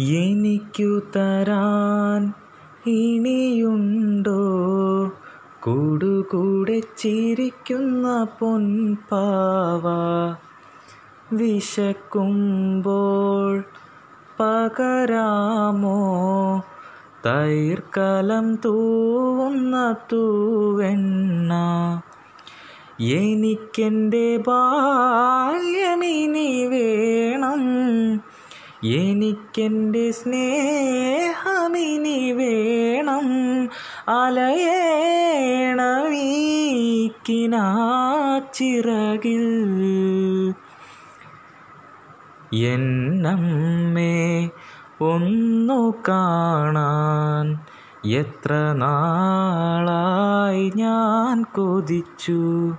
എനിക്കു തരാൻ ഇനിയുണ്ടോ? കൂടുകൂടെ ചിരിക്കുന്ന പൊൻപാവ വിശക്കുമ്പോൾ പകരാമോ? തൈർക്കലം തൂവുന്ന തൂവെണ്ണ എനിക്കെന്റെ ബാല്യമിനി എനിക്കെന്റെ സ്നേഹമിനി വേണം. അലയേണമീക്കിനാച്ചിറകിൽ എന്നമ്മേ ഒന്നു കാണാൻ എത്ര നാളായി ഞാൻ കൊതിച്ചു.